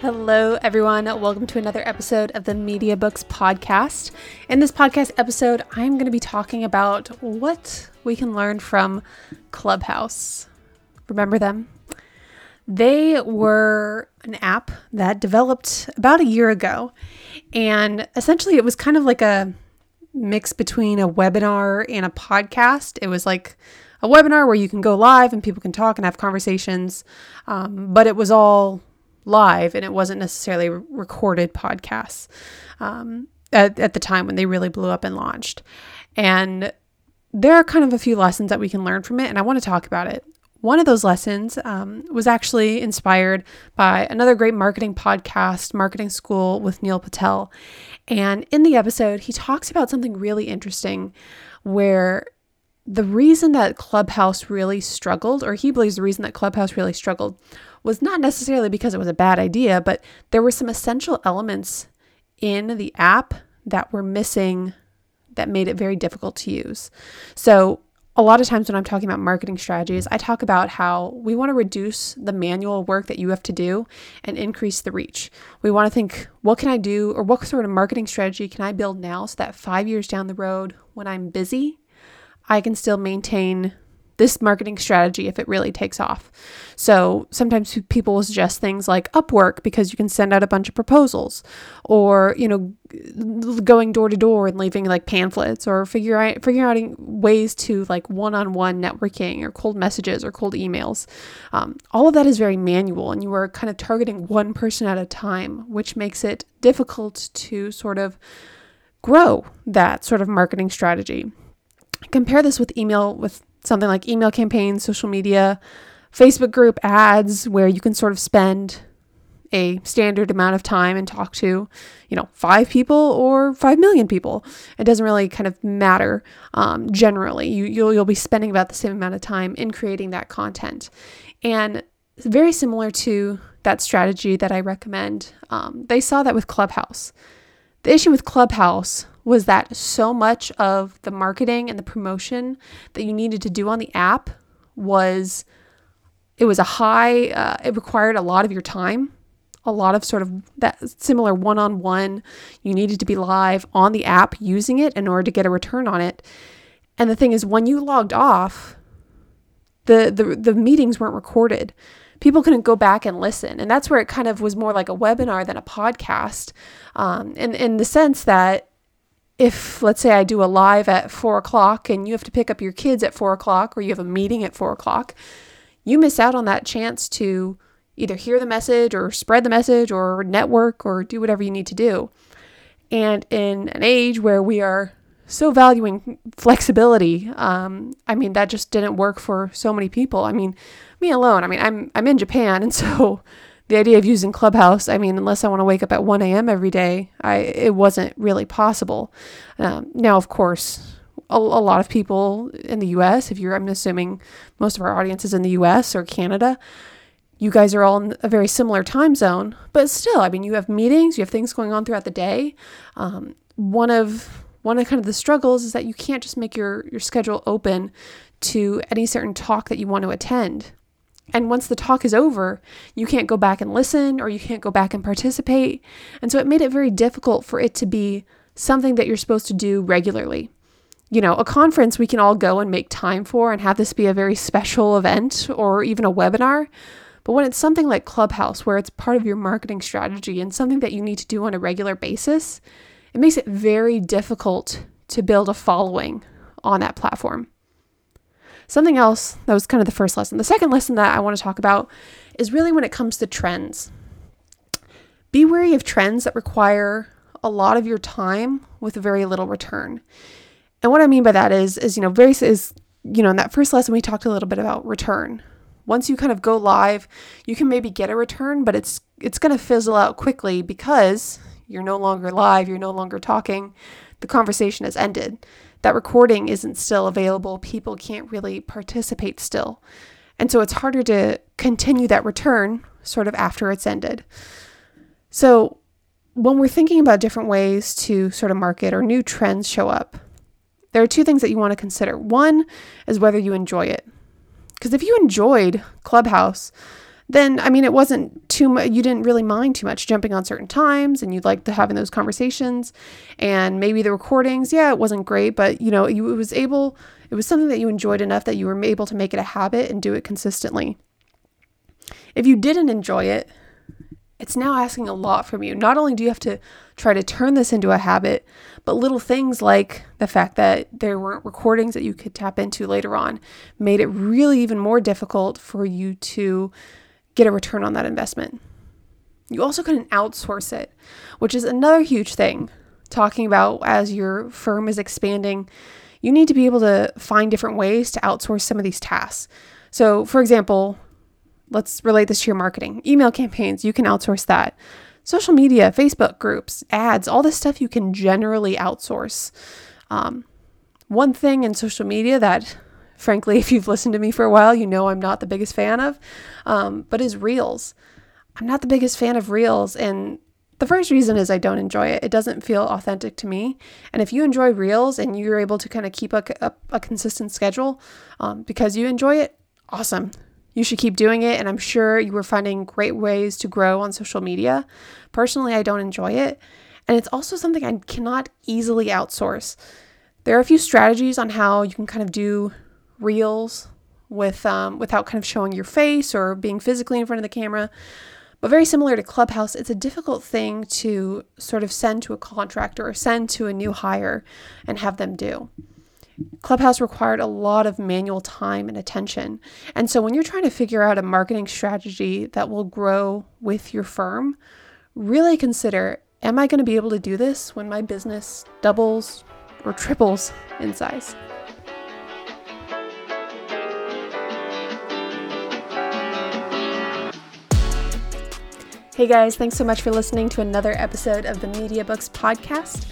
Hello, everyone. Welcome to another episode of the Media Books Podcast. In this podcast episode, I'm going to be talking about what we can learn from Clubhouse. Remember them? They were an app that developed about a year ago. And essentially, it was kind of like a mix between a webinar and a podcast. It was like a webinar where you can go live and people can talk and have conversations, um, but it was all live and it wasn't necessarily recorded podcasts um, at, at the time when they really blew up and launched. And there are kind of a few lessons that we can learn from it, and I want to talk about it. One of those lessons um, was actually inspired by another great marketing podcast, Marketing School with Neil Patel. And in the episode, he talks about something really interesting where the reason that Clubhouse really struggled, or he believes the reason that Clubhouse really struggled, was not necessarily because it was a bad idea, but there were some essential elements in the app that were missing that made it very difficult to use. So, a lot of times when I'm talking about marketing strategies, I talk about how we want to reduce the manual work that you have to do and increase the reach. We want to think, what can I do, or what sort of marketing strategy can I build now so that five years down the road, when I'm busy, I can still maintain this marketing strategy if it really takes off. So sometimes people will suggest things like Upwork because you can send out a bunch of proposals or, you know, going door to door and leaving like pamphlets or figure out figuring out ways to like one-on-one networking or cold messages or cold emails. Um, all of that is very manual and you are kind of targeting one person at a time, which makes it difficult to sort of grow that sort of marketing strategy compare this with email with something like email campaigns, social media, Facebook group ads, where you can sort of spend a standard amount of time and talk to, you know, five people or five million people. It doesn't really kind of matter. Um, generally, you you'll you'll be spending about the same amount of time in creating that content, and very similar to that strategy that I recommend. Um, they saw that with Clubhouse. The issue with Clubhouse was that so much of the marketing and the promotion that you needed to do on the app was it was a high uh, it required a lot of your time a lot of sort of that similar one-on-one you needed to be live on the app using it in order to get a return on it. And the thing is when you logged off the the, the meetings weren't recorded. People couldn't go back and listen. And that's where it kind of was more like a webinar than a podcast um, in, in the sense that if let's say I do a live at four o'clock and you have to pick up your kids at four o'clock or you have a meeting at four o'clock, you miss out on that chance to either hear the message or spread the message or network or do whatever you need to do. And in an age where we are so valuing flexibility, um, I mean that just didn't work for so many people. I mean, me alone. I mean, I'm I'm in Japan, and so the idea of using Clubhouse, I mean, unless I want to wake up at 1 a.m. every day, I it wasn't really possible. Um, now, of course, a, a, lot of people in the U.S., if you're, I'm assuming most of our audience is in the U.S. or Canada, you guys are all in a very similar time zone. But still, I mean, you have meetings, you have things going on throughout the day. Um, one of one of kind of the struggles is that you can't just make your your schedule open to any certain talk that you want to attend. And once the talk is over, you can't go back and listen or you can't go back and participate. And so it made it very difficult for it to be something that you're supposed to do regularly. You know, a conference we can all go and make time for and have this be a very special event or even a webinar. But when it's something like Clubhouse, where it's part of your marketing strategy and something that you need to do on a regular basis, it makes it very difficult to build a following on that platform. Something else that was kind of the first lesson. The second lesson that I want to talk about is really when it comes to trends. Be wary of trends that require a lot of your time with very little return. And what I mean by that is, is you know, very is you know, in that first lesson we talked a little bit about return. Once you kind of go live, you can maybe get a return, but it's it's going to fizzle out quickly because you're no longer live, you're no longer talking, the conversation has ended. That recording isn't still available, people can't really participate still. And so it's harder to continue that return sort of after it's ended. So when we're thinking about different ways to sort of market or new trends show up, there are two things that you want to consider. One is whether you enjoy it. Because if you enjoyed Clubhouse, then I mean it wasn't too much you didn't really mind too much jumping on certain times and you liked having those conversations and maybe the recordings. Yeah it wasn't great but you know you it was able it was something that you enjoyed enough that you were able to make it a habit and do it consistently. If you didn't enjoy it it's now asking a lot from you. Not only do you have to try to turn this into a habit but little things like the fact that there weren't recordings that you could tap into later on made it really even more difficult for you to get a return on that investment. You also couldn't outsource it, which is another huge thing. Talking about as your firm is expanding, you need to be able to find different ways to outsource some of these tasks. So, for example, let's relate this to your marketing. Email campaigns, you can outsource that. Social media, Facebook groups, ads, all this stuff you can generally outsource. Um, one thing in social media that frankly, if you've listened to me for a while, you know I'm not the biggest fan of, um, but is Reels. I'm not the biggest fan of Reels. And the first reason is I don't enjoy it. It doesn't feel authentic to me. And if you enjoy Reels and you're able to kind of keep a, a, a consistent schedule um, because you enjoy it, awesome. You should keep doing it. And I'm sure you are finding great ways to grow on social media. Personally, I don't enjoy it. And it's also something I cannot easily outsource. There are a few strategies on how you can kind of do reels with um, without kind of showing your face or being physically in front of the camera. But very similar to Clubhouse, it's a difficult thing to sort of send to a contractor or send to a new hire and have them do. Clubhouse required a lot of manual time and attention. And so when you're trying to figure out a marketing strategy that will grow with your firm, really consider am I going to be able to do this when my business doubles or triples in size? Hey guys, thanks so much for listening to another episode of the Media Books podcast.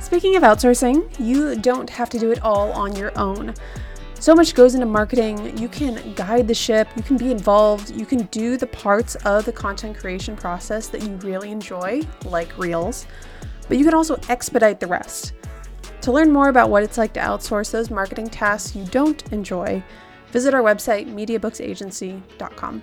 Speaking of outsourcing, you don't have to do it all on your own. So much goes into marketing. You can guide the ship, you can be involved, you can do the parts of the content creation process that you really enjoy, like Reels, but you can also expedite the rest. To learn more about what it's like to outsource those marketing tasks you don't enjoy, visit our website, mediabooksagency.com.